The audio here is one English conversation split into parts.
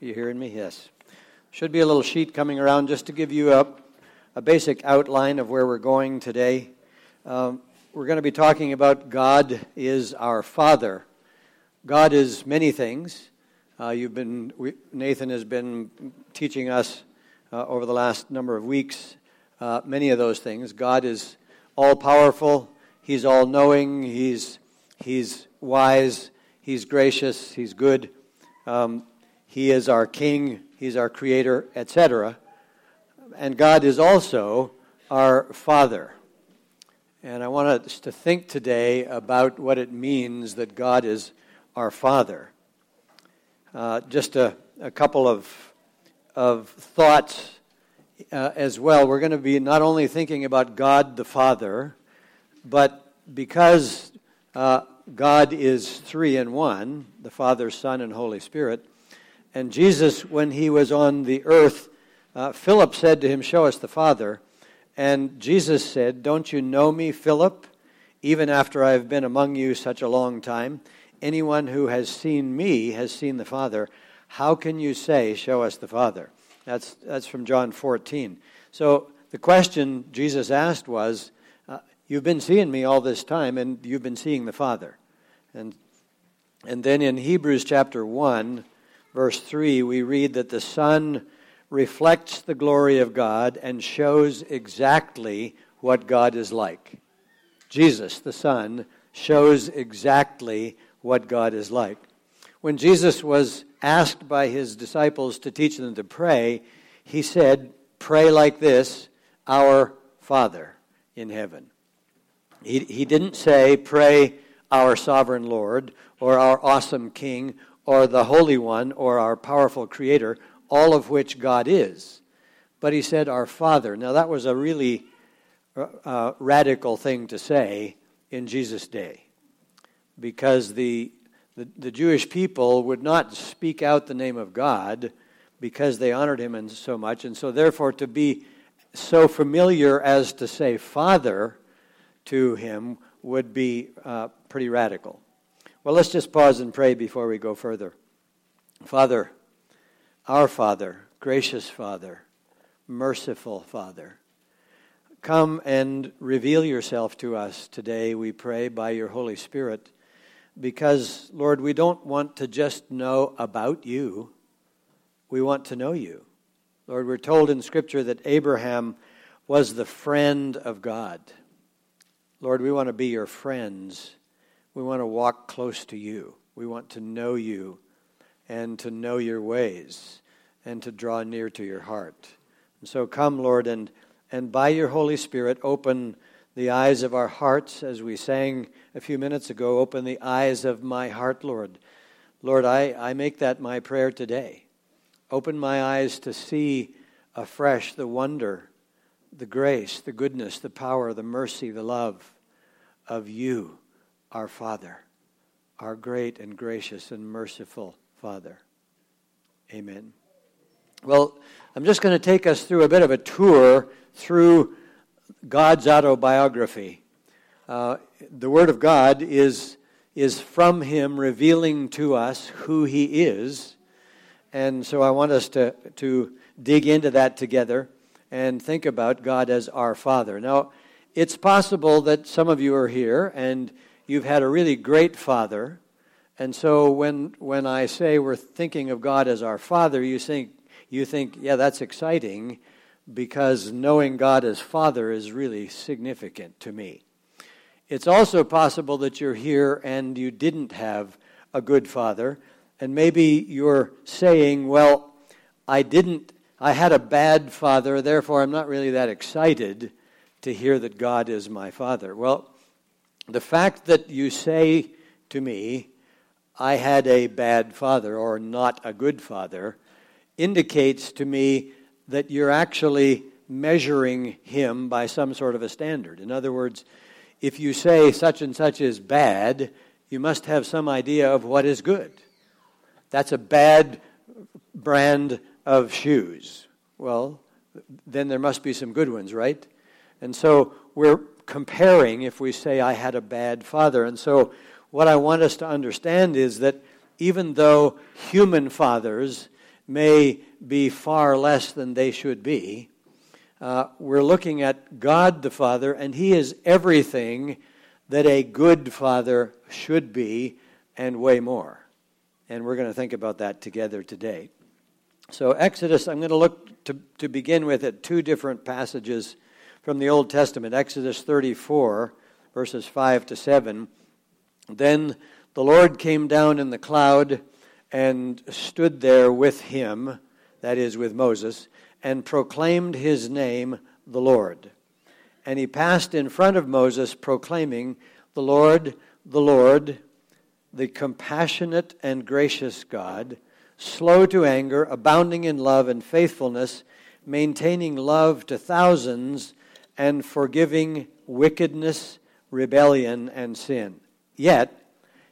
You hearing me? Yes. Should be a little sheet coming around just to give you a, a basic outline of where we're going today. Um, we're going to be talking about God is our Father. God is many things. Uh, you've been we, Nathan has been teaching us uh, over the last number of weeks uh, many of those things. God is all powerful. He's all knowing. He's he's wise. He's gracious. He's good. Um, he is our king, He's our creator, etc. And God is also our Father. And I want us to think today about what it means that God is our Father. Uh, just a, a, couple of, of thoughts uh, as well. We're going to be not only thinking about God the Father, but because uh, God is three in one the Father, Son, and Holy Spirit. And Jesus, when he was on the earth, uh, Philip said to him, Show us the Father. And Jesus said, Don't you know me, Philip, even after I have been among you such a long time? Anyone who has seen me has seen the Father. How can you say, Show us the Father? That's, that's from John 14. So the question Jesus asked was, You've been seeing me all this time, and you've been seeing the Father. And, and then in Hebrews chapter 1, verse 3, we read that the Son reflects the glory of God and shows exactly what God is like. Jesus, the Son, shows exactly what God is like. When Jesus was asked by his disciples to teach them to pray, he said, Pray like this Our Father in heaven. He, he didn't say, Pray our sovereign Lord, or our awesome King, or the Holy One, or our powerful Creator, all of which God is. But he said, Our Father. Now, that was a really uh, uh radical thing to say in Jesus' day, because the, the, the Jewish people would not speak out the name of God because they honored him so much. And so, therefore, to be so familiar as to say Father to him would be uh, pretty radical. Well, let's just pause and pray before we go further. Father, our Father, gracious Father, merciful Father, come and reveal yourself to us today, we pray, by your Holy Spirit, because, Lord, we don't want to just know about you, we want to know you. Lord, we're told in Scripture that Abraham was the friend of God. Lord, we want to be your friends. We want to walk close to you. We want to know you and to know your ways and to draw near to your heart. And so come, Lord, and, and by your Holy Spirit, open the eyes of our hearts, as we sang a few minutes ago, open the eyes of my heart, Lord. Lord, I, I make that my prayer today. Open my eyes to see afresh the wonder the grace, the goodness, the power, the mercy, the love of you, our Father, our great and gracious and merciful Father. Amen. Well, I'm just going to take us through a bit of a tour through God's autobiography. Uh, the Word of God is, is from Him revealing to us who He is. And so I want us to, to dig into that together and think about God as our Father. Now, it's possible that some of you are here and you've had a really great father. And so when, when I say we're thinking of God as our Father, you think, you think, yeah, that's exciting because knowing God as Father is really significant to me. It's also possible that you're here and you didn't have a good father, and maybe you're saying, well, I didn't I had a bad father, therefore I'm not really that excited to hear that God is my father. Well, the fact that you say to me, I had a bad father or not a good father, indicates to me that you're actually measuring him by some sort of a standard. In other words, if you say such and such is bad, you must have some idea of what is good. That's a bad brand of shoes. Well, then there must be some good ones, right? And so we're comparing if we say, I had a bad father. And so what I want us to understand is that even though human fathers may be far less than they should be, uh, we're looking at God the Father, and He is everything that a good father should be and way more. And we're going to think about that together today. So, Exodus, I'm going to look to, to begin with at two different passages from the Old Testament Exodus 34, verses 5 to 7. Then the Lord came down in the cloud and stood there with him, that is, with Moses, and proclaimed his name, the Lord. And he passed in front of Moses, proclaiming, The Lord, the Lord, the compassionate and gracious God, slow to anger, abounding in love and faithfulness, maintaining love to thousands, and forgiving wickedness, rebellion, and sin. Yet,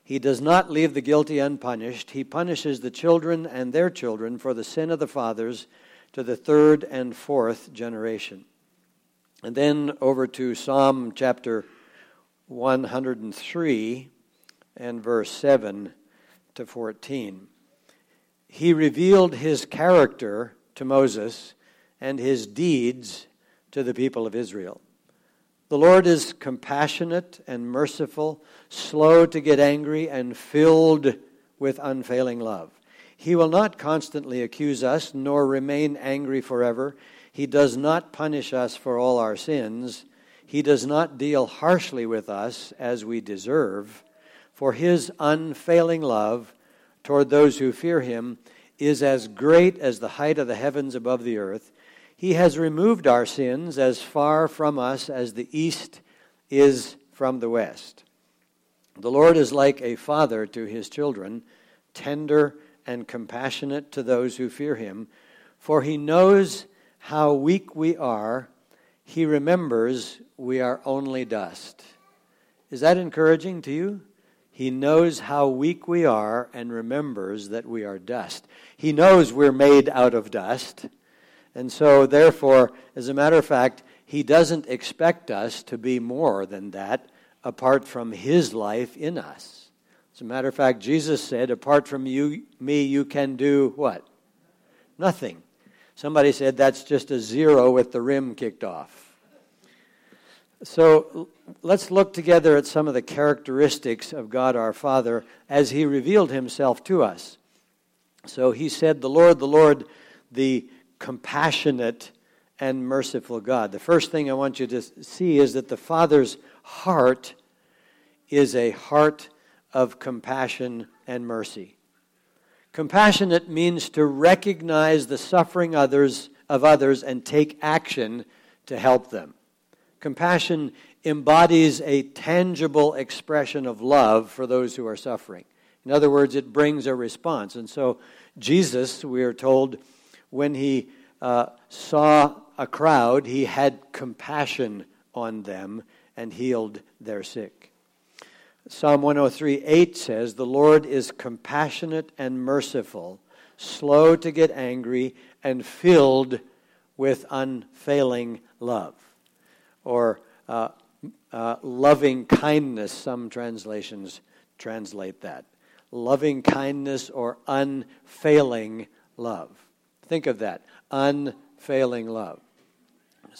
he does not leave the guilty unpunished. He punishes the children and their children for the sin of the fathers to the third and fourth generation. And then over to Psalm chapter 103 and verse 7 to 14. He revealed his character to Moses and his deeds to the people of Israel. The Lord is compassionate and merciful, slow to get angry, and filled with unfailing love. He will not constantly accuse us, nor remain angry forever. He does not punish us for all our sins. He does not deal harshly with us as we deserve. For his unfailing love toward those who fear him is as great as the height of the heavens above the earth. He has removed our sins as far from us as the east is from the west. The Lord is like a father to his children, tender and compassionate to those who fear him, for he knows how weak we are. He remembers we are only dust. Is that encouraging to you? He knows how weak we are and remembers that we are dust. He knows we're made out of dust. And so, therefore, as a matter of fact, he doesn't expect us to be more than that apart from his life in us. As a matter of fact, Jesus said, apart from you, me, you can do what? Nothing. Somebody said that's just a zero with the rim kicked off. So let's look together at some of the characteristics of God our Father as He revealed Himself to us. So He said, The Lord, the Lord, the compassionate and merciful God. The first thing I want you to see is that the Father's heart is a heart of compassion and mercy. Compassionate means to recognize the suffering others of others and take action to help them. Compassion embodies a tangible expression of love for those who are suffering. In other words, it brings a response. And so Jesus, we are told, when he uh, saw a crowd, he had compassion on them and healed their sick. Psalm 103 8 says, The Lord is compassionate and merciful, slow to get angry, and filled with unfailing love. Or uh, uh, loving kindness, some translations translate that. Loving kindness or unfailing love. Think of that unfailing love.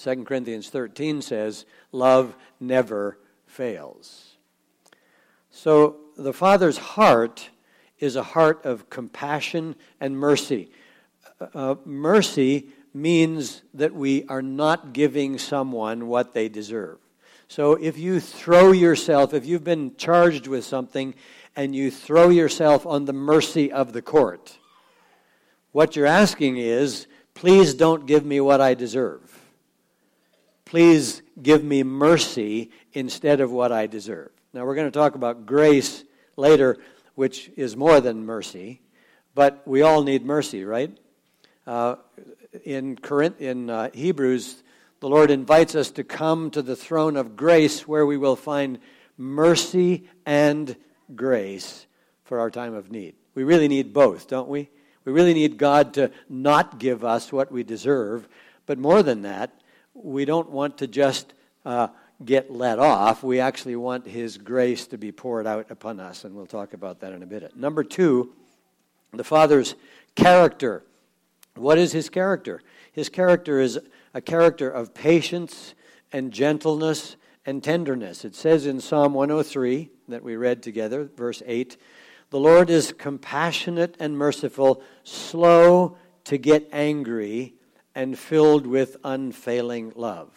2 Corinthians 13 says, Love never fails. So the Father's heart is a heart of compassion and mercy. Uh, uh, mercy means that we are not giving someone what they deserve. So if you throw yourself, if you've been charged with something and you throw yourself on the mercy of the court, what you're asking is, please don't give me what I deserve. Please give me mercy instead of what I deserve. Now, we're going to talk about grace later, which is more than mercy, but we all need mercy, right? Uh, in, Corinth, in uh, Hebrews, the Lord invites us to come to the throne of grace where we will find mercy and grace for our time of need. We really need both, don't we? We really need God to not give us what we deserve. But more than that, we don't want to just uh, get let off. We actually want His grace to be poured out upon us, and we'll talk about that in a bit. Number two, the Father's character. What is His character? His character is a character of patience and gentleness and tenderness. It says in Psalm 103 that we read together, verse 8 The Lord is compassionate and merciful, slow to get angry, and filled with unfailing love.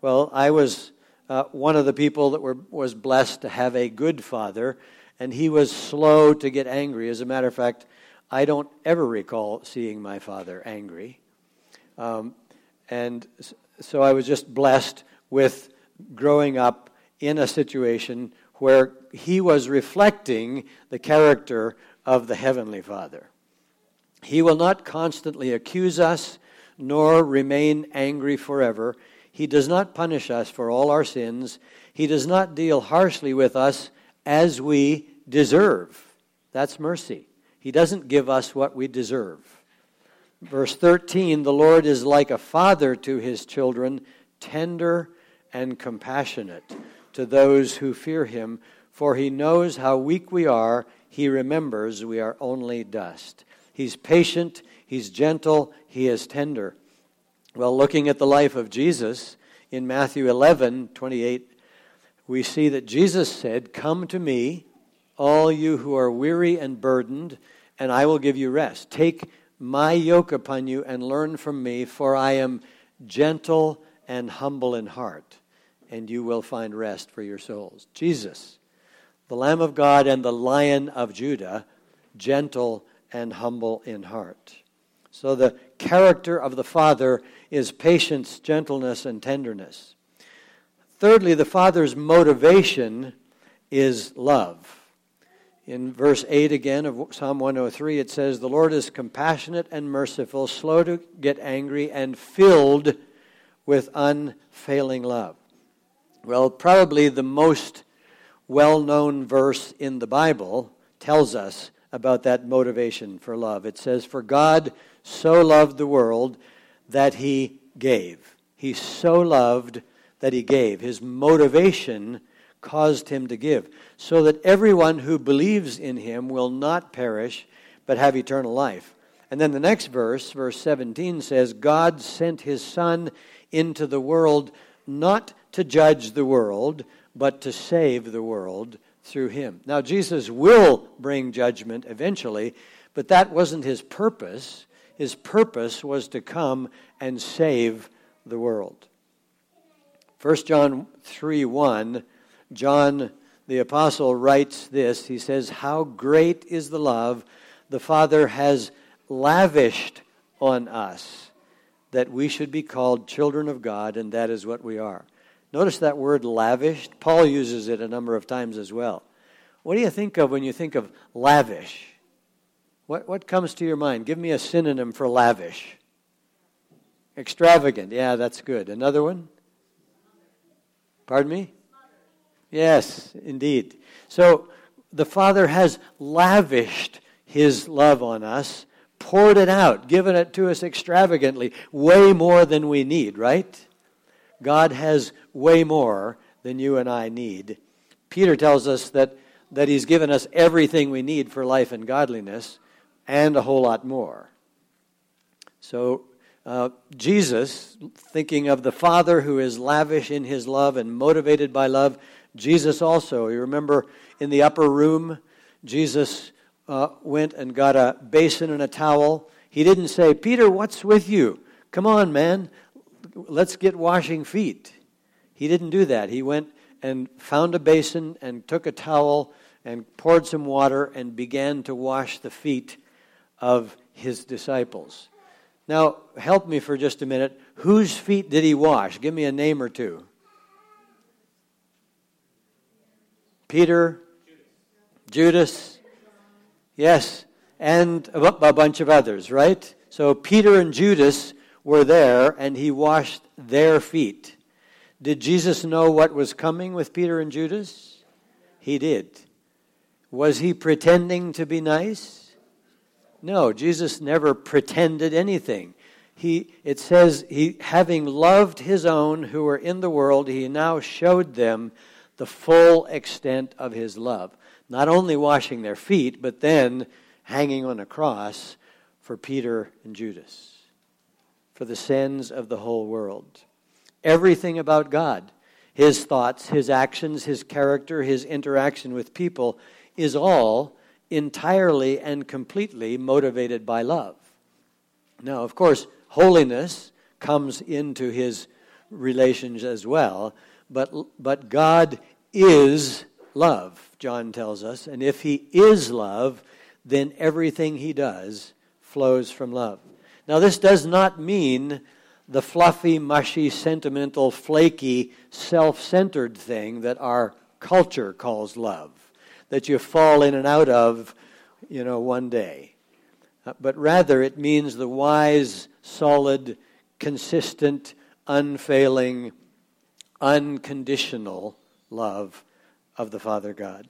Well, I was uh, one of the people that were, was blessed to have a good father, and he was slow to get angry. As a matter of fact, I don't ever recall seeing my father angry. Um, and so I was just blessed with growing up in a situation where he was reflecting the character of the Heavenly Father. He will not constantly accuse us, nor remain angry forever. He does not punish us for all our sins. He does not deal harshly with us as we deserve. That's mercy. He doesn't give us what we deserve. Verse 13 The Lord is like a father to his children, tender and compassionate to those who fear him, for he knows how weak we are. He remembers we are only dust. He's patient, he's gentle, he is tender. Well, looking at the life of Jesus in Matthew 11 28, we see that Jesus said, Come to me, all you who are weary and burdened, and I will give you rest. Take my yoke upon you and learn from me, for I am gentle and humble in heart, and you will find rest for your souls. Jesus, the Lamb of God and the Lion of Judah, gentle and humble in heart. So the character of the Father is patience, gentleness, and tenderness. Thirdly, the Father's motivation is love. In verse 8 again of Psalm 103, it says, The Lord is compassionate and merciful, slow to get angry, and filled with unfailing love. Well, probably the most well known verse in the Bible tells us about that motivation for love. It says, For God so loved the world that he gave. He so loved that he gave. His motivation caused him to give, so that everyone who believes in him will not perish, but have eternal life. And then the next verse, verse 17, says, God sent his Son into the world not to judge the world, but to save the world through him. Now, Jesus will bring judgment eventually, but that wasn't his purpose. His purpose was to come and save the world. 1 John 3 1, John the Apostle writes this. He says, How great is the love the Father has lavished on us that we should be called children of God, and that is what we are. Notice that word lavished. Paul uses it a number of times as well. What do you think of when you think of lavish? What, what comes to your mind? Give me a synonym for lavish. Extravagant. Yeah, that's good. Another one? Pardon me? Yes, indeed. So the Father has lavished His love on us, poured it out, given it to us extravagantly, way more than we need, right? God has way more than you and I need. Peter tells us that, that he's given us everything we need for life and godliness and a whole lot more. So, uh, Jesus, thinking of the Father who is lavish in his love and motivated by love, Jesus also, you remember in the upper room, Jesus uh, went and got a basin and a towel. He didn't say, Peter, what's with you? Come on, man let's get washing feet. He didn't do that. He went and found a basin and took a towel and poured some water and began to wash the feet of his disciples. Now, help me for just a minute. Whose feet did he wash? Give me a name or two. Peter, Judas, yes, and a bunch of others, right? So Peter and Judas were there and he washed their feet. Did Jesus know what was coming with Peter and Judas? He did. Was he pretending to be nice? No, Jesus never pretended anything. he, it says, he, having loved his own who were in the world, he now showed them the full extent of his love. Not only washing their feet, but then hanging on a cross for Peter and Judas, for the sins of the whole world. Everything about God, his thoughts, his actions, his character, his interaction with people, is all entirely and completely motivated by love. Now, of course, holiness comes into his relations as well, but, but God is love, John tells us. And if he is love, then everything he does flows from love. Now, this does not mean the fluffy, mushy, sentimental, flaky, self centered thing that our culture calls love, that you fall in and out of, you know, one day. But rather, it means the wise, solid, consistent, unfailing, unconditional love of the Father God.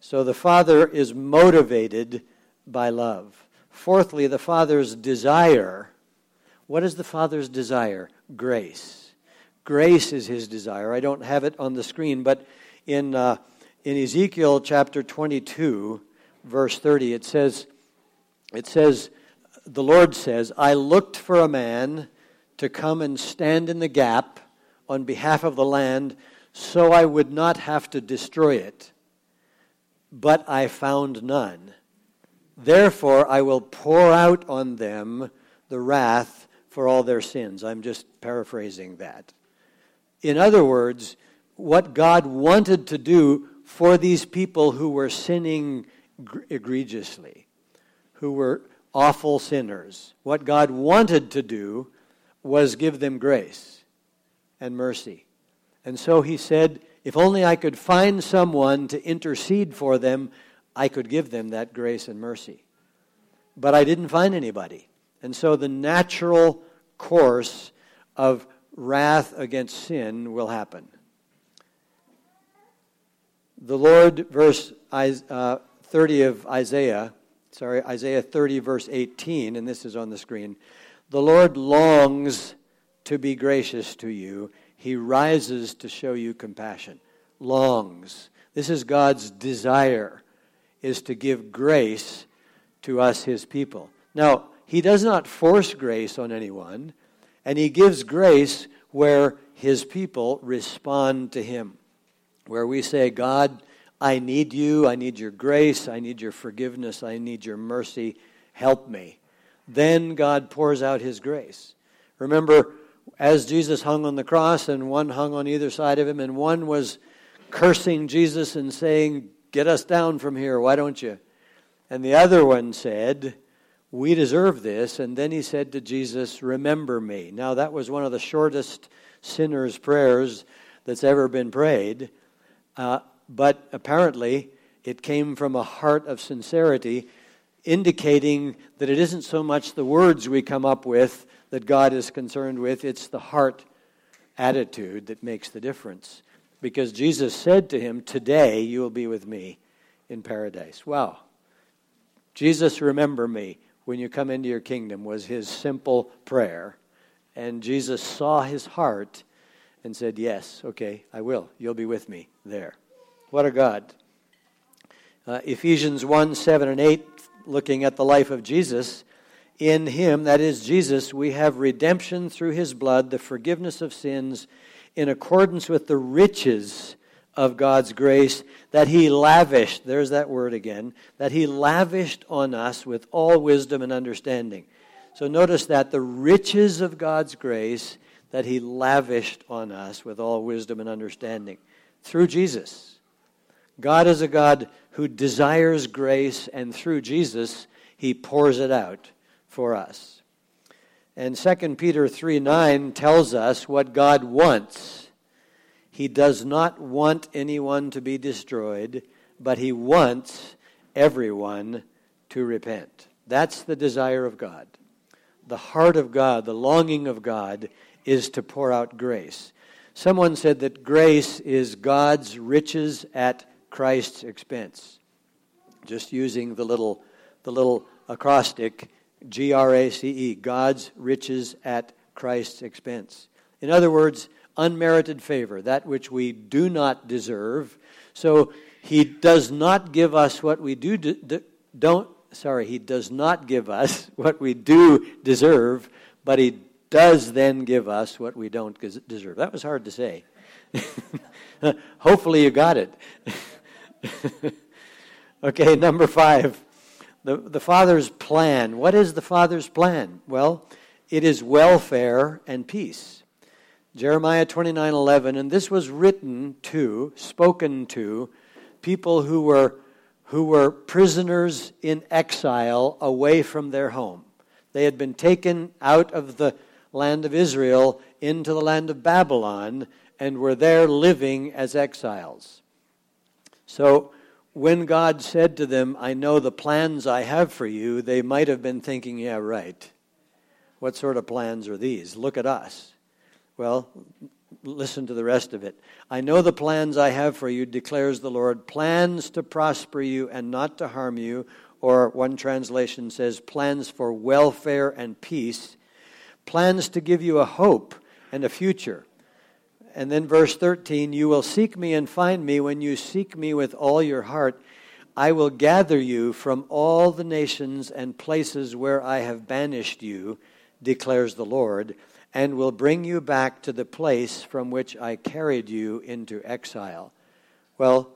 So the Father is motivated by love. Fourthly, the Father's desire. What is the Father's desire? Grace. Grace is his desire. I don't have it on the screen, but in, uh, in Ezekiel chapter 22, verse 30, it says, it says, the Lord says, I looked for a man to come and stand in the gap on behalf of the land so I would not have to destroy it. But I found none. Therefore, I will pour out on them the wrath for all their sins. I'm just paraphrasing that. In other words, what God wanted to do for these people who were sinning egregiously, who were awful sinners, what God wanted to do was give them grace and mercy. And so he said, if only I could find someone to intercede for them, I could give them that grace and mercy. But I didn't find anybody. And so the natural course of wrath against sin will happen. The Lord, verse uh, 30 of Isaiah, sorry, Isaiah 30, verse 18, and this is on the screen. The Lord longs to be gracious to you he rises to show you compassion, longs. This is God's desire, is to give grace to us, his people. Now, he does not force grace on anyone, and he gives grace where his people respond to him. Where we say, God, I need you, I need your grace, I need your forgiveness, I need your mercy, help me. Then God pours out his grace. Remember, as Jesus hung on the cross, and one hung on either side of him, and one was cursing Jesus and saying, Get us down from here, why don't you? And the other one said, We deserve this. And then he said to Jesus, Remember me. Now, that was one of the shortest sinner's prayers that's ever been prayed. Uh, but apparently, it came from a heart of sincerity, indicating that it isn't so much the words we come up with that God is concerned with, it's the heart attitude that makes the difference. Because Jesus said to him, Today you will be with me in paradise. Wow. Jesus, remember me when you come into your kingdom, was his simple prayer. And Jesus saw his heart and said, Yes, okay, I will. You'll be with me there. What a God. Uh, Ephesians 1 7 and 8, looking at the life of Jesus, in him, that is Jesus, we have redemption through his blood, the forgiveness of sins, in accordance with the riches of God's grace that he lavished, there's that word again, that he lavished on us with all wisdom and understanding. So notice that the riches of God's grace that he lavished on us with all wisdom and understanding through Jesus. God is a God who desires grace, and through Jesus, he pours it out for us. And 2 Peter 3 9 tells us what God wants. He does not want anyone to be destroyed, but He wants everyone to repent. That's the desire of God. The heart of God, the longing of God, is to pour out grace. Someone said that grace is God's riches at Christ's expense. Just using the little, the little acrostic G R A C E, God's riches at Christ's expense. In other words, unmerited favor, that which we do not deserve. So he does not give us what we do don't sorry, he does not give us what we do deserve, but he does then give us what we don't deserve. That was hard to say. Hopefully you got it. okay, number 5. The, the Father's plan. What is the Father's plan? Well, it is welfare and peace. Jeremiah 29:11 and this was written to, spoken to people who were who were prisoners in exile away from their home. They had been taken out of the land of Israel into the land of Babylon and were there living as exiles. So when God said to them, I know the plans I have for you, they might have been thinking, yeah, right. What sort of plans are these? Look at us. Well, listen to the rest of it. I know the plans I have for you, declares the Lord plans to prosper you and not to harm you. Or one translation says, plans for welfare and peace, plans to give you a hope and a future. And then verse 13, you will seek me and find me when you seek me with all your heart. I will gather you from all the nations and places where I have banished you, declares the Lord and will bring you back to the place from which I carried you into exile. Well,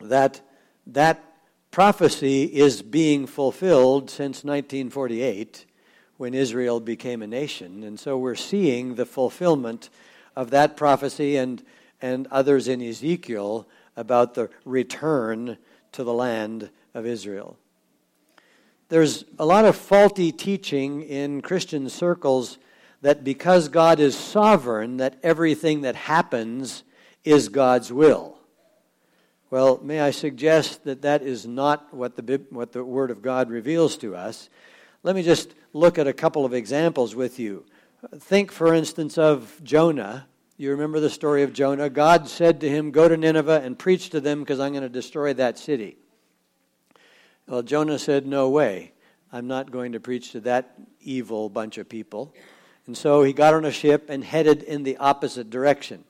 that, that prophecy is being fulfilled since 1948 when Israel became a nation. And so we're seeing the fulfillment of that prophecy and, and others in Ezekiel about the return to the land of Israel. There's a lot of faulty teaching in Christian circles that because God is sovereign, that everything that happens is God's will. Well, may I suggest that that is not what the, what the Word of God reveals to us. Let me just look at a couple of examples with you. Think, for instance, of Jonah. You remember the story of Jonah? God said to him, Go to Nineveh and preach to them because I'm going to destroy that city. Well, Jonah said, No way. I'm not going to preach to that evil bunch of people. And so he got on a ship and headed in the opposite direction.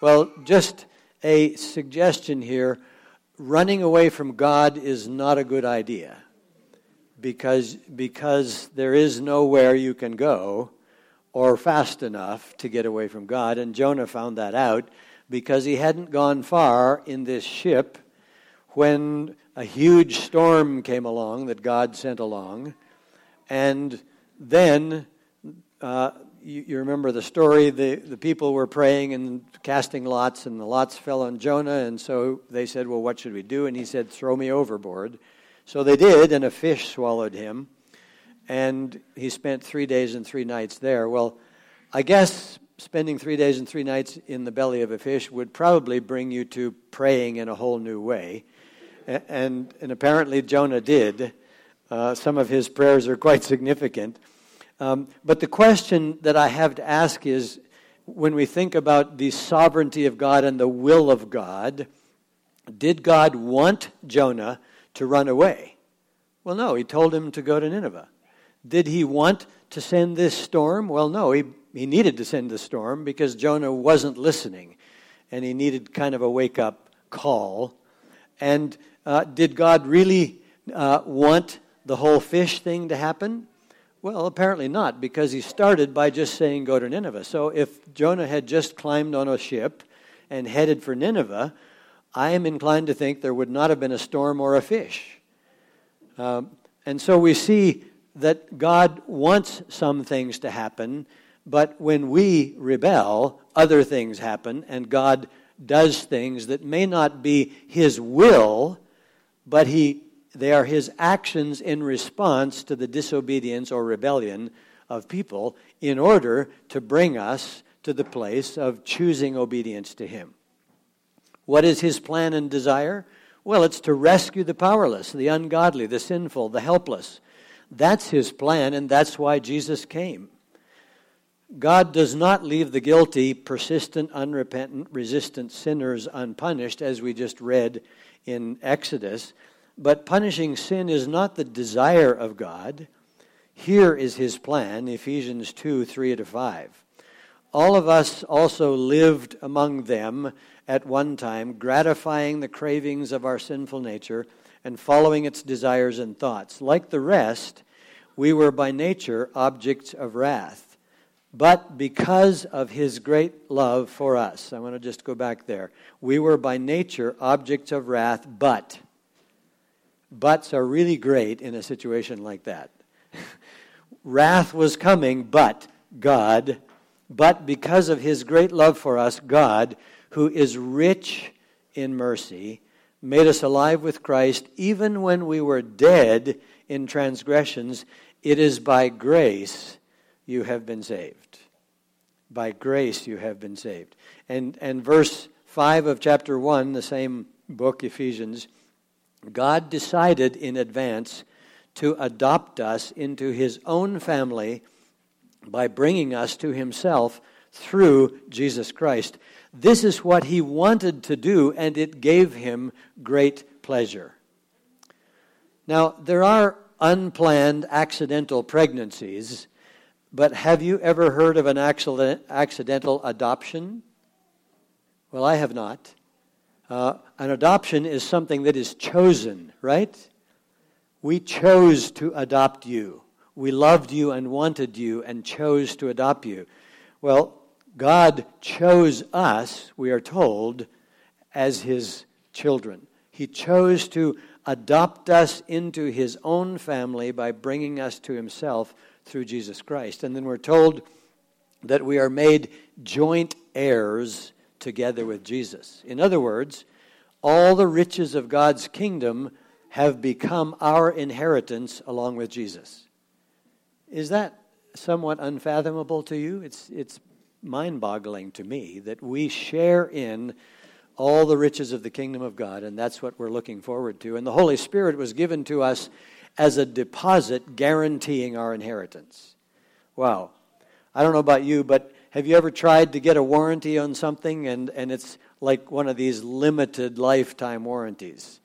Well, just a suggestion here running away from God is not a good idea because, because there is nowhere you can go or fast enough to get away from God. And Jonah found that out because he hadn't gone far in this ship when a huge storm came along that God sent along. And then uh, you, you, remember the story. The, the people were praying and casting lots, and the lots fell on Jonah. And so they said, Well, what should we do? And he said, Throw me overboard. So they did, and a fish swallowed him. And he spent three days and three nights there. Well, I guess spending three days and three nights in the belly of a fish would probably bring you to praying in a whole new way. And, and apparently Jonah did. Uh, some of his prayers are quite significant. Um, but the question that I have to ask is when we think about the sovereignty of God and the will of God, did God want Jonah to run away? Well, no, he told him to go to Nineveh. Did he want to send this storm? Well, no, he, he needed to send the storm because Jonah wasn't listening and he needed kind of a wake up call. And uh, did God really uh, want the whole fish thing to happen? Well, apparently not, because he started by just saying, Go to Nineveh. So if Jonah had just climbed on a ship and headed for Nineveh, I am inclined to think there would not have been a storm or a fish. Um, and so we see that God wants some things to happen, but when we rebel, other things happen, and God does things that may not be His will, but He they are his actions in response to the disobedience or rebellion of people in order to bring us to the place of choosing obedience to him. What is his plan and desire? Well, it's to rescue the powerless, the ungodly, the sinful, the helpless. That's his plan, and that's why Jesus came. God does not leave the guilty, persistent, unrepentant, resistant sinners unpunished, as we just read in Exodus. But punishing sin is not the desire of God. Here is his plan, Ephesians 2 3 to 5. All of us also lived among them at one time, gratifying the cravings of our sinful nature and following its desires and thoughts. Like the rest, we were by nature objects of wrath. But because of his great love for us, I want to just go back there. We were by nature objects of wrath, but. Buts are really great in a situation like that. wrath was coming, but God, but because of his great love for us, God, who is rich in mercy, made us alive with Christ even when we were dead in transgressions. It is by grace you have been saved. By grace you have been saved. And, and verse 5 of chapter 1, the same book, Ephesians, God decided in advance to adopt us into his own family by bringing us to himself through Jesus Christ. This is what he wanted to do, and it gave him great pleasure. Now, there are unplanned accidental pregnancies, but have you ever heard of an accident, accidental adoption? Well, I have not. Uh, an adoption is something that is chosen, right? We chose to adopt you. We loved you and wanted you and chose to adopt you. Well, God chose us, we are told, as his children. He chose to adopt us into his own family by bringing us to himself through Jesus Christ. And then we're told that we are made joint heirs together with Jesus. In other words, all the riches of God's kingdom have become our inheritance along with Jesus. Is that somewhat unfathomable to you? It's, it's mind boggling to me that we share in all the riches of the kingdom of God, and that's what we're looking forward to. And the Holy Spirit was given to us as a deposit guaranteeing our inheritance. Wow. I don't know about you, but have you ever tried to get a warranty on something and, and it's like one of these limited lifetime warranties?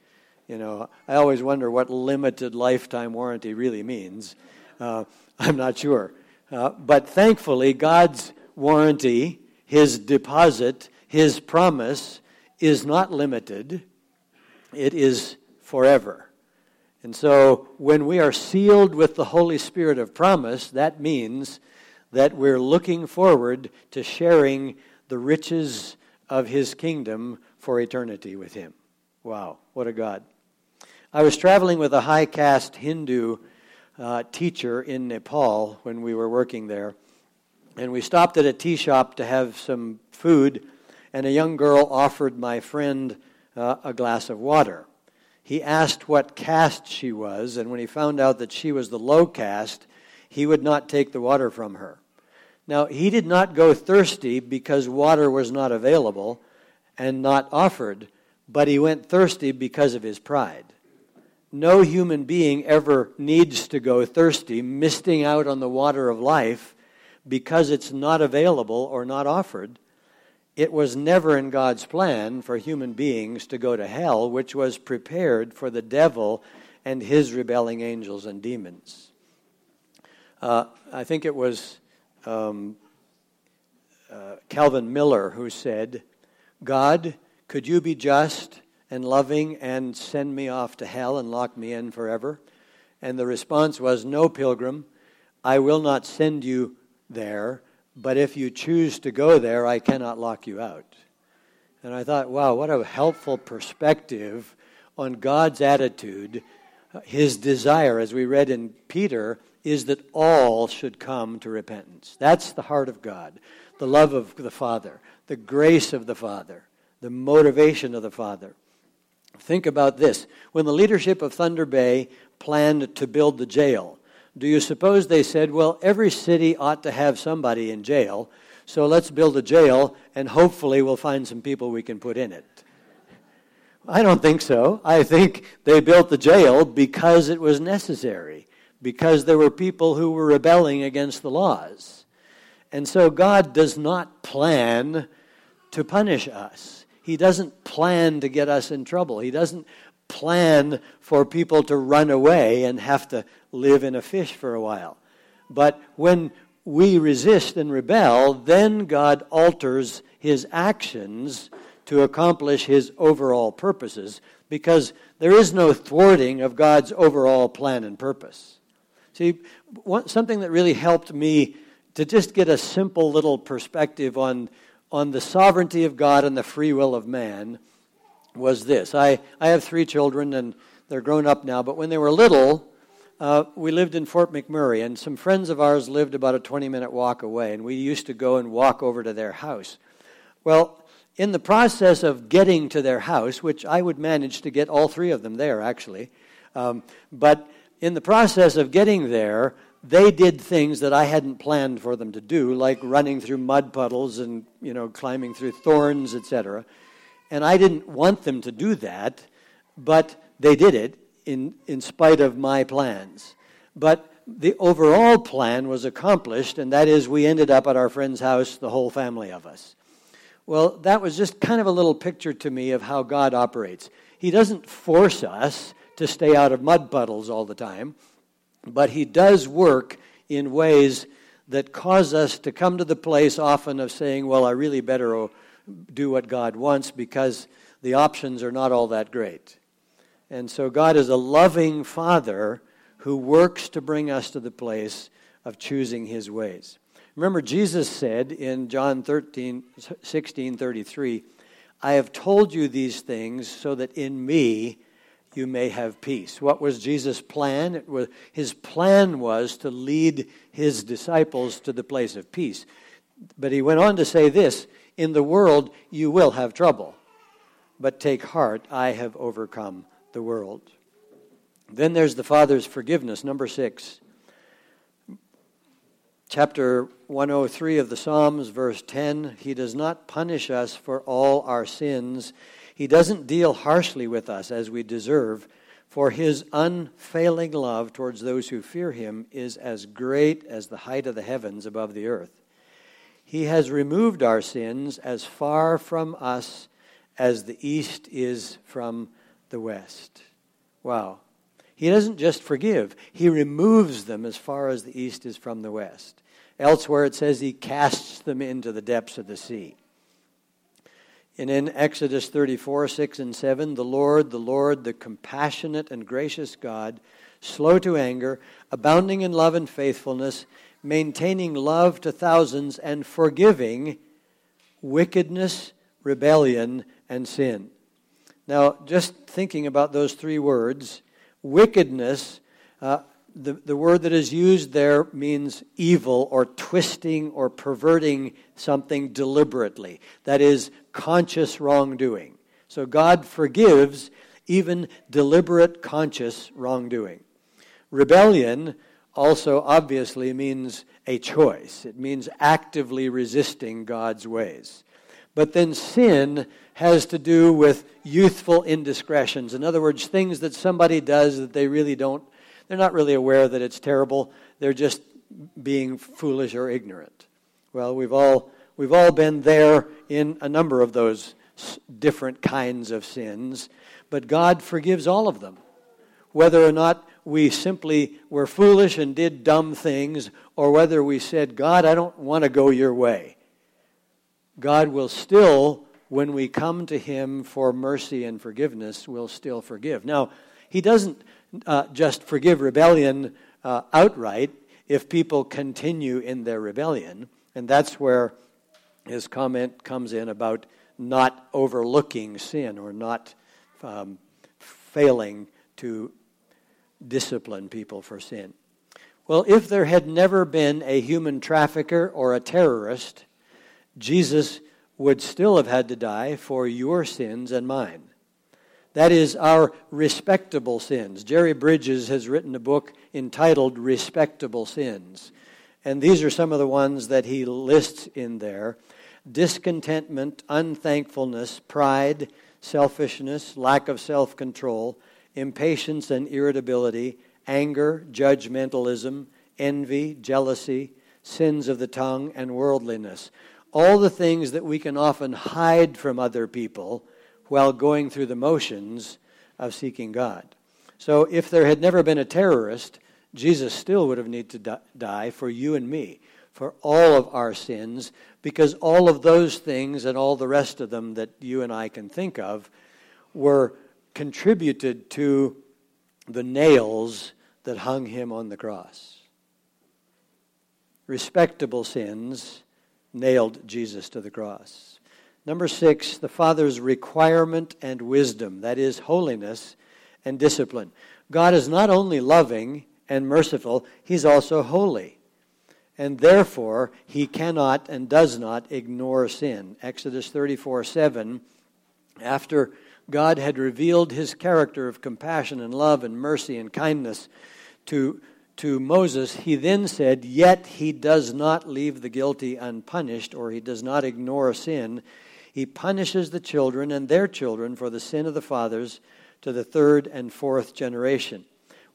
You know, I always wonder what limited lifetime warranty really means. Uh, I'm not sure. Uh, but thankfully, God's warranty, his deposit, his promise is not limited, it is forever. And so when we are sealed with the Holy Spirit of promise, that means that we're looking forward to sharing the riches of his kingdom for eternity with him. Wow, what a God. I was traveling with a high caste Hindu uh, teacher in Nepal when we were working there. And we stopped at a tea shop to have some food, and a young girl offered my friend uh, a glass of water. He asked what caste she was, and when he found out that she was the low caste, he would not take the water from her. Now, he did not go thirsty because water was not available and not offered, but he went thirsty because of his pride. No human being ever needs to go thirsty, missing out on the water of life because it's not available or not offered. It was never in God's plan for human beings to go to hell, which was prepared for the devil and his rebelling angels and demons. Uh, I think it was um, uh, Calvin Miller who said, God, could you be just and loving and send me off to hell and lock me in forever? And the response was, No, pilgrim, I will not send you there, but if you choose to go there, I cannot lock you out. And I thought, wow, what a helpful perspective on God's attitude. His desire, as we read in Peter, is that all should come to repentance. That's the heart of God, the love of the Father, the grace of the Father, the motivation of the Father. Think about this. When the leadership of Thunder Bay planned to build the jail, do you suppose they said, well, every city ought to have somebody in jail, so let's build a jail and hopefully we'll find some people we can put in it? I don't think so. I think they built the jail because it was necessary, because there were people who were rebelling against the laws. And so God does not plan to punish us. He doesn't plan to get us in trouble. He doesn't plan for people to run away and have to live in a fish for a while. But when we resist and rebel, then God alters his actions to accomplish his overall purposes because there is no thwarting of God's overall plan and purpose. See, something that really helped me to just get a simple little perspective on, on the sovereignty of God and the free will of man was this. I, I have three children, and they're grown up now, but when they were little, uh, we lived in Fort McMurray, and some friends of ours lived about a 20 minute walk away, and we used to go and walk over to their house. Well, in the process of getting to their house, which I would manage to get all three of them there, actually, um, but in the process of getting there, they did things that I hadn't planned for them to do, like running through mud puddles and you know climbing through thorns, etc. And I didn't want them to do that, but they did it in, in spite of my plans. But the overall plan was accomplished, and that is we ended up at our friend's house, the whole family of us. Well, that was just kind of a little picture to me of how God operates. He doesn't force us to stay out of mud puddles all the time, but He does work in ways that cause us to come to the place often of saying, Well, I really better do what God wants because the options are not all that great. And so God is a loving Father who works to bring us to the place of choosing His ways. Remember, Jesus said in John 13, 16 33, I have told you these things so that in me you may have peace. What was Jesus' plan? Was, his plan was to lead his disciples to the place of peace. But he went on to say this In the world you will have trouble, but take heart, I have overcome the world. Then there's the Father's forgiveness, number six. Chapter 103 of the Psalms, verse 10 He does not punish us for all our sins. He doesn't deal harshly with us as we deserve, for His unfailing love towards those who fear Him is as great as the height of the heavens above the earth. He has removed our sins as far from us as the east is from the West. Wow. He doesn't just forgive, he removes them as far as the east is from the west. Elsewhere it says he casts them into the depths of the sea. And in Exodus 34, 6 and 7, the Lord, the Lord, the compassionate and gracious God, slow to anger, abounding in love and faithfulness, maintaining love to thousands, and forgiving wickedness, rebellion, and sin. Now, just thinking about those three words, wickedness, uh, the, the word that is used there means evil or twisting or perverting something deliberately. That is conscious wrongdoing. So God forgives even deliberate conscious wrongdoing. Rebellion also obviously means a choice, it means actively resisting God's ways. But then sin has to do with youthful indiscretions. In other words, things that somebody does that they really don't, they're not really aware that it's terrible. They're just being foolish or ignorant. Well, we've all, we've all been there in a number of those different kinds of sins, but God forgives all of them. Whether or not we simply were foolish and did dumb things, or whether we said, God, I don't want to go your way. God will still when we come to Him for mercy and forgiveness, will still forgive. Now, He doesn't uh, just forgive rebellion uh, outright if people continue in their rebellion, and that's where his comment comes in about not overlooking sin or not um, failing to discipline people for sin. Well, if there had never been a human trafficker or a terrorist, Jesus would still have had to die for your sins and mine. That is our respectable sins. Jerry Bridges has written a book entitled Respectable Sins. And these are some of the ones that he lists in there discontentment, unthankfulness, pride, selfishness, lack of self control, impatience and irritability, anger, judgmentalism, envy, jealousy, sins of the tongue, and worldliness all the things that we can often hide from other people while going through the motions of seeking God. So if there had never been a terrorist, Jesus still would have needed to die for you and me, for all of our sins, because all of those things and all the rest of them that you and I can think of were contributed to the nails that hung him on the cross. Respectable sins nailed Jesus to the cross. Number six, the Father's requirement and wisdom, that is, holiness and discipline. God is not only loving and merciful, He's also holy. And therefore, He cannot and does not ignore sin. Exodus 34 7, after God had revealed His character of compassion and love and mercy and kindness to, to Moses, He then said, Yet He does not leave the guilty unpunished, or He does not ignore sin. He punishes the children and their children for the sin of the fathers to the third and fourth generation.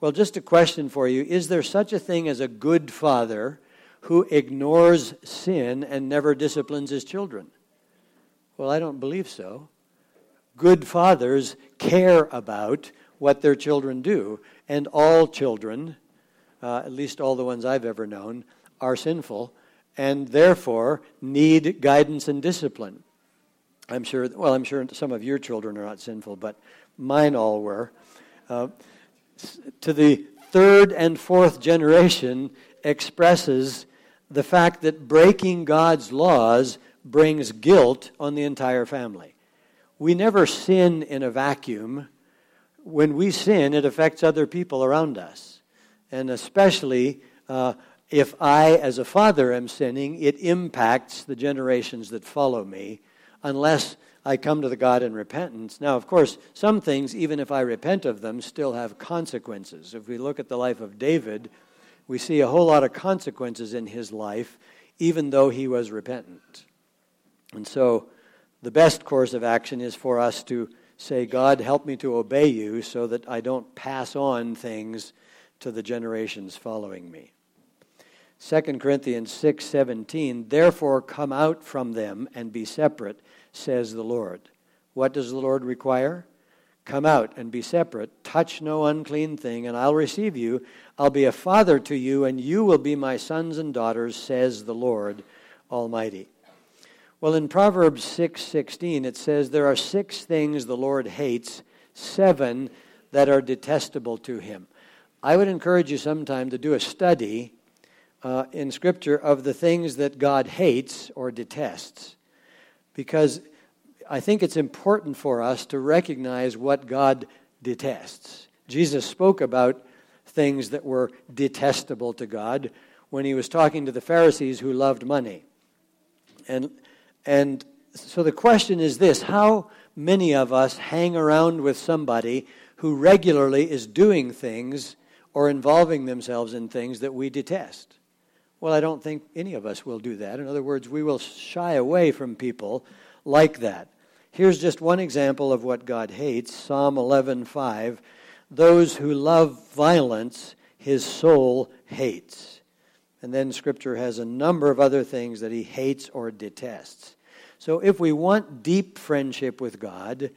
Well, just a question for you Is there such a thing as a good father who ignores sin and never disciplines his children? Well, I don't believe so. Good fathers care about what their children do, and all children, uh, at least all the ones I've ever known, are sinful and therefore need guidance and discipline. I'm sure, well, I'm sure some of your children are not sinful, but mine all were. Uh, to the third and fourth generation expresses the fact that breaking God's laws brings guilt on the entire family. We never sin in a vacuum. When we sin, it affects other people around us. And especially uh, if I, as a father, am sinning, it impacts the generations that follow me, unless I come to the God in repentance. Now, of course, some things, even if I repent of them, still have consequences. If we look at the life of David, we see a whole lot of consequences in his life, even though he was repentant. And so, the best course of action is for us to say, God, help me to obey you so that I don't pass on things to the generations following me. 2 Corinthians 6:17 Therefore come out from them and be separate says the Lord. What does the Lord require? Come out and be separate. Touch no unclean thing, and I'll receive you. I'll be a father to you, and you will be my sons and daughters, says the Lord Almighty. Well, in Proverbs 6 it says, There are six things the Lord hates, seven that are detestable to him. I would encourage you sometime to do a study uh, in Scripture of the things that God hates or detests because I think it's important for us to recognize what God detests. Jesus spoke about things that were detestable to God when he was talking to the Pharisees who loved money. And, and so the question is this how many of us hang around with somebody who regularly is doing things or involving themselves in things that we detest? Well, I don't think any of us will do that. In other words, we will shy away from people like that. Here's just one example of what God hates Psalm 11:5. Those who love violence, his soul hates. And then Scripture has a number of other things that he hates or detests. So if we want deep friendship with God,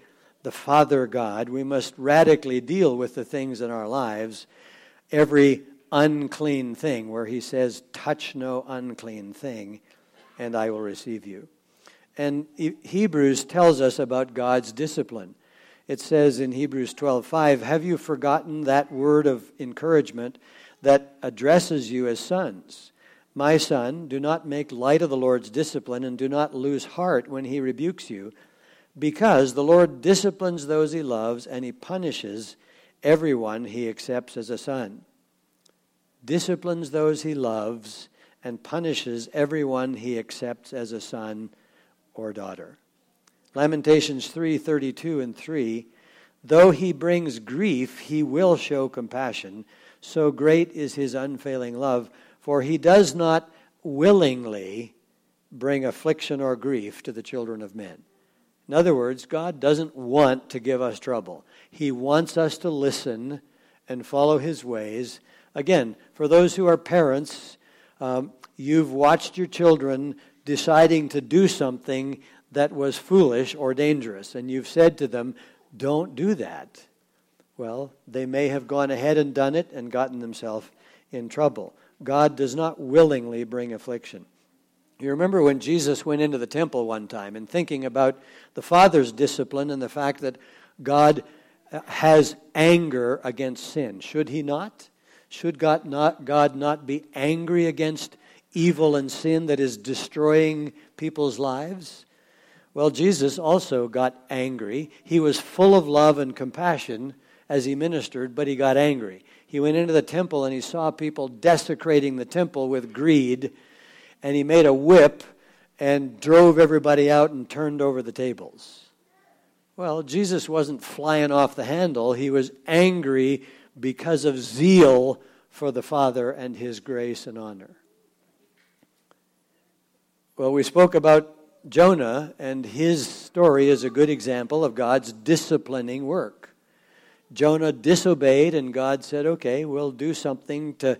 the Father God, we must radically deal with the things in our lives, every unclean thing, where he says, Touch no unclean thing, and I will receive you. And Hebrews tells us about God's discipline. It says in Hebrews 12:5, "Have you forgotten that word of encouragement that addresses you as sons? My son, do not make light of the Lord's discipline and do not lose heart when he rebukes you, because the Lord disciplines those he loves and he punishes everyone he accepts as a son." disciplines those he loves, and punishes everyone he accepts as a son or daughter. Lamentations 3:32 and 3 Though he brings grief he will show compassion so great is his unfailing love for he does not willingly bring affliction or grief to the children of men. In other words, God doesn't want to give us trouble. He wants us to listen and follow his ways Again, for those who are parents, um, you've watched your children deciding to do something that was foolish or dangerous, and you've said to them, Don't do that. Well, they may have gone ahead and done it and gotten themselves in trouble. God does not willingly bring affliction. You remember when Jesus went into the temple one time and thinking about the Father's discipline and the fact that God uh, has anger against sin. Should he not? Should God not, God not be angry against evil and sin that is destroying people's lives? Well, Jesus also got angry. He was full of love and compassion as he ministered, but he got angry. He went into the temple and he saw people desecrating the temple with greed, and he made a whip and drove everybody out and turned over the tables. Well, Jesus wasn't flying off the handle. He was angry because of zeal for the Father and his grace and honor. Well, we spoke about Jonah, and his story is a good example of God's disciplining work. Jonah disobeyed, and God said, Okay, we'll do something to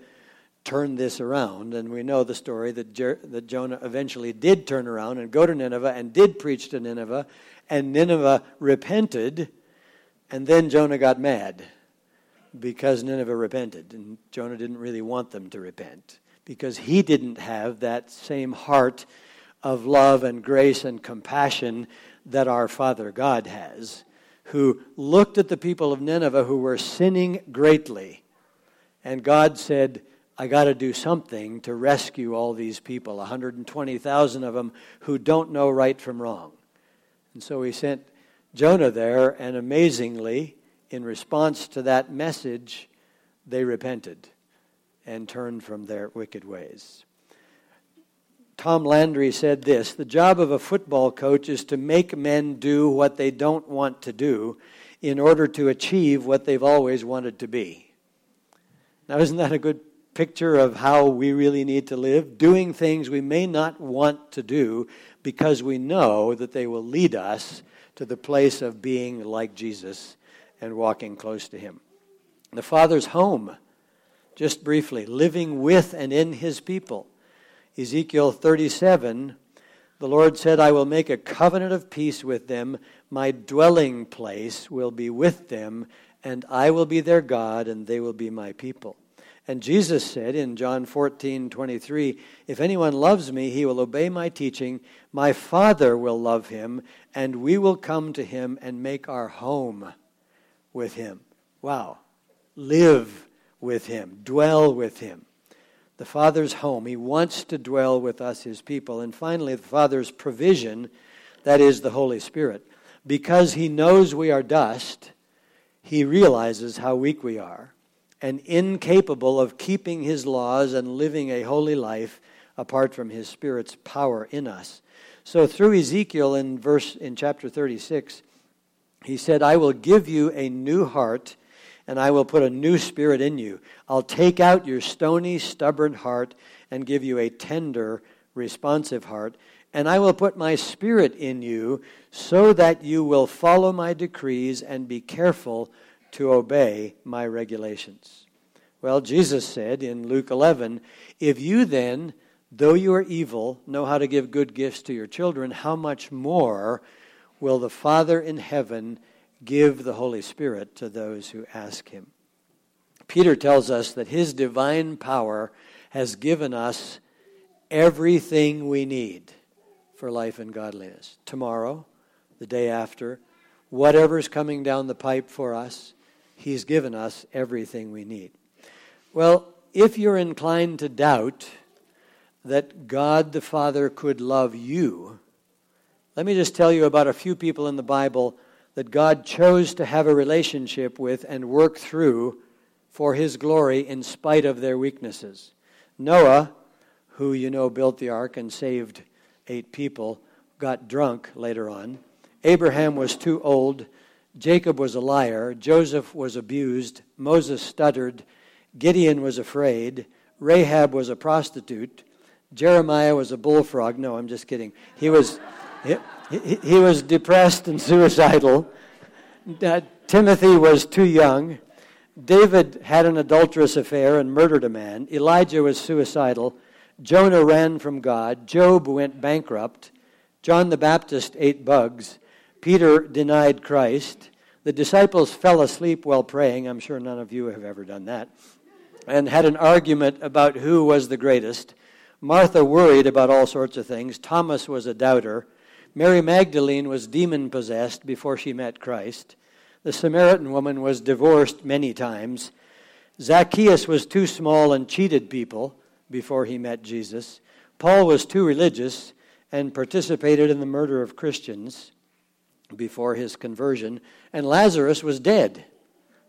turn this around. And we know the story that, Jer- that Jonah eventually did turn around and go to Nineveh and did preach to Nineveh, and Nineveh repented, and then Jonah got mad because Nineveh repented. And Jonah didn't really want them to repent because he didn't have that same heart of love and grace and compassion that our Father God has, who looked at the people of Nineveh who were sinning greatly. And God said, I got to do something to rescue all these people, 120,000 of them who don't know right from wrong. And so he sent Jonah there, and amazingly, in response to that message, they repented and turned from their wicked ways. Tom Landry said this The job of a football coach is to make men do what they don't want to do in order to achieve what they've always wanted to be. Now, isn't that a good picture of how we really need to live? Doing things we may not want to do because we know that they will lead us to the place of being like Jesus and walking close to Him. The Father's home, just briefly, living with and in His people. Ezekiel 37, the Lord said, I will make a covenant of peace with them. My dwelling place will be with them, and I will be their God, and they will be my people. And Jesus said in John 14, 23, If anyone loves me, he will obey my teaching. My Father will love him, and we will come to him and make our home with him. Wow. Live with him, dwell with him the Father's home. He wants to dwell with us, his people. And finally, the Father's provision, that is the Holy Spirit. Because he knows we are dust, he realizes how weak we are and incapable of keeping his laws and living a holy life apart from his Spirit's power in us. So through Ezekiel in verse in chapter 36, he said, I will give you a new heart and I will put a new spirit in you. I'll take out your stony, stubborn heart and give you a tender, responsive heart. And I will put my spirit in you so that you will follow my decrees and be careful to obey my regulations. Well, Jesus said in Luke 11, If you then, though you are evil, know how to give good gifts to your children, how much more will the Father in heaven give the Holy Spirit to those who ask Him. Peter tells us that His divine power has given us everything we need for life and godliness. Tomorrow, the day after, whatever's coming down the pipe for us, He's given us everything we need. Well, if you're inclined to doubt that God the Father could love you, let me just tell you about a few people in the Bible that God chose to have a relationship with and work through for his glory in spite of their weaknesses. Noah, who you know built the ark and saved eight people, got drunk later on. Abraham was too old. Jacob was a liar. Joseph was abused. Moses stuttered. Gideon was afraid. Rahab was a prostitute. Jeremiah was a bullfrog. No, I'm just kidding. He was. He, he was depressed and suicidal. Uh, Timothy was too young. David had an adulterous affair and murdered a man. Elijah was suicidal. Jonah ran from God. Job went bankrupt. John the Baptist ate bugs. Peter denied Christ. The disciples fell asleep while praying. I'm sure none of you have ever done that. and had an argument about who was the greatest. Martha worried about all sorts of things. Thomas was a doubter. Mary Magdalene was demon possessed before she met Christ. The Samaritan woman was divorced many times. Zacchaeus was too small and cheated people before he met Jesus. Paul was too religious and participated in the murder of Christians before his conversion. And Lazarus was dead.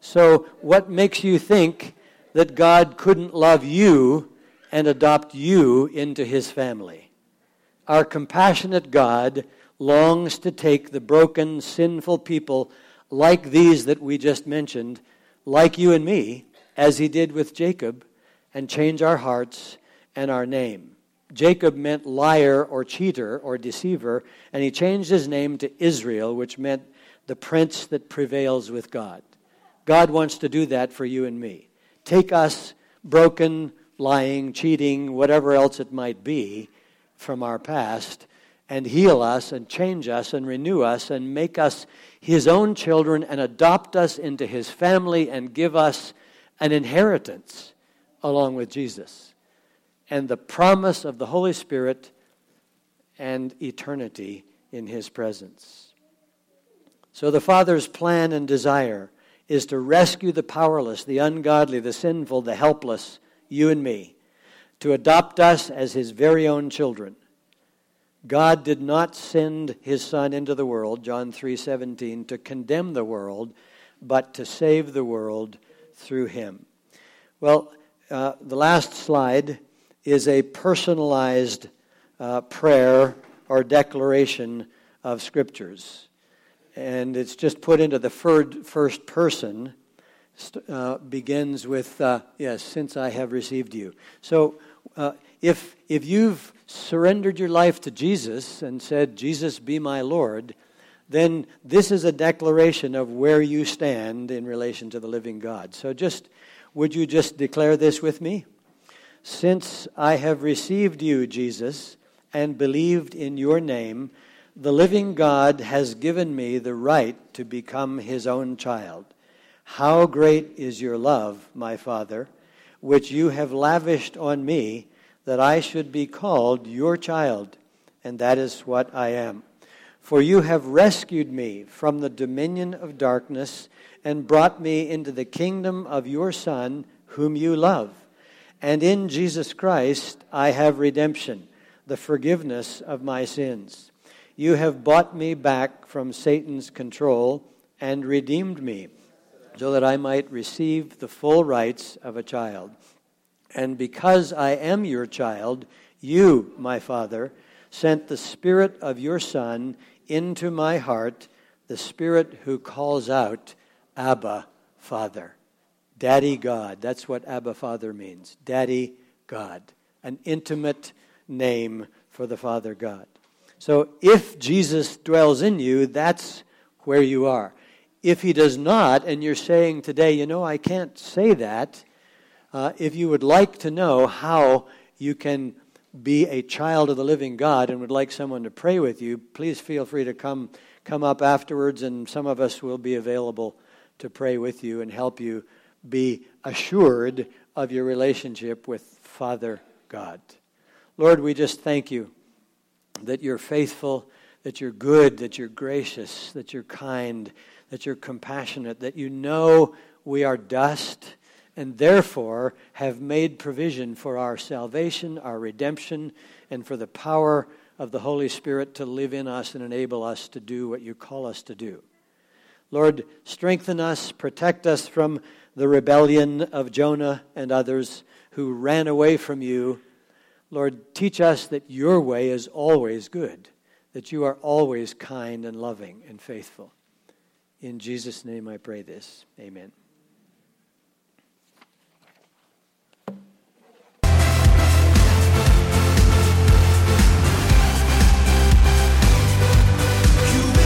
So, what makes you think that God couldn't love you and adopt you into his family. Our compassionate God longs to take the broken, sinful people like these that we just mentioned, like you and me, as he did with Jacob, and change our hearts and our name. Jacob meant liar or cheater or deceiver, and he changed his name to Israel, which meant the prince that prevails with God. God wants to do that for you and me. Take us, broken, lying, cheating, whatever else it might be from our past, and heal us and change us and renew us and make us his own children and adopt us into his family and give us an inheritance along with Jesus and the promise of the Holy Spirit and eternity in his presence. So, the Father's plan and desire is to rescue the powerless, the ungodly, the sinful, the helpless, you and me, to adopt us as his very own children. God did not send his son into the world, John 3:17, to condemn the world, but to save the world through him. Well, uh, the last slide is a personalized uh, prayer or declaration of scriptures. And it's just put into the first person uh, begins with, uh, yes, since I have received you. So uh, if, if you've surrendered your life to Jesus and said, Jesus, be my Lord, then this is a declaration of where you stand in relation to the living God. So just, would you just declare this with me? Since I have received you, Jesus, and believed in your name, the living God has given me the right to become his own child. How great is your love, my Father, which you have lavished on me, that I should be called your child, and that is what I am. For you have rescued me from the dominion of darkness and brought me into the kingdom of your Son, whom you love. And in Jesus Christ I have redemption, the forgiveness of my sins. You have bought me back from Satan's control and redeemed me so that I might receive the full rights of a child. And because I am your child, you, my Father, sent the Spirit of your Son into my heart, the Spirit who calls out, Abba, Father. Daddy God. That's what Abba, Father means. Daddy God. An intimate name for the Father God. So if Jesus dwells in you, that's where you are. If he does not, and you're saying today, you know, I can't say that, uh, if you would like to know how you can be a child of the living God and would like someone to pray with you, please feel free to come come up afterwards, and some of us will be available to pray with you and help you be assured of your relationship with Father God. Lord, we just thank you that you're faithful, that you're good, that you're gracious, that you're kind that you're compassionate, that you know we are dust, and therefore have made provision for our salvation, our redemption, and for the power of the Holy Spirit to live in us and enable us to do what you call us to do. Lord, strengthen us, protect us from the rebellion of Jonah and others who ran away from you. Lord, teach us that your way is always good, that you are always kind and loving and faithful. In Jesus' name I pray this. Amen.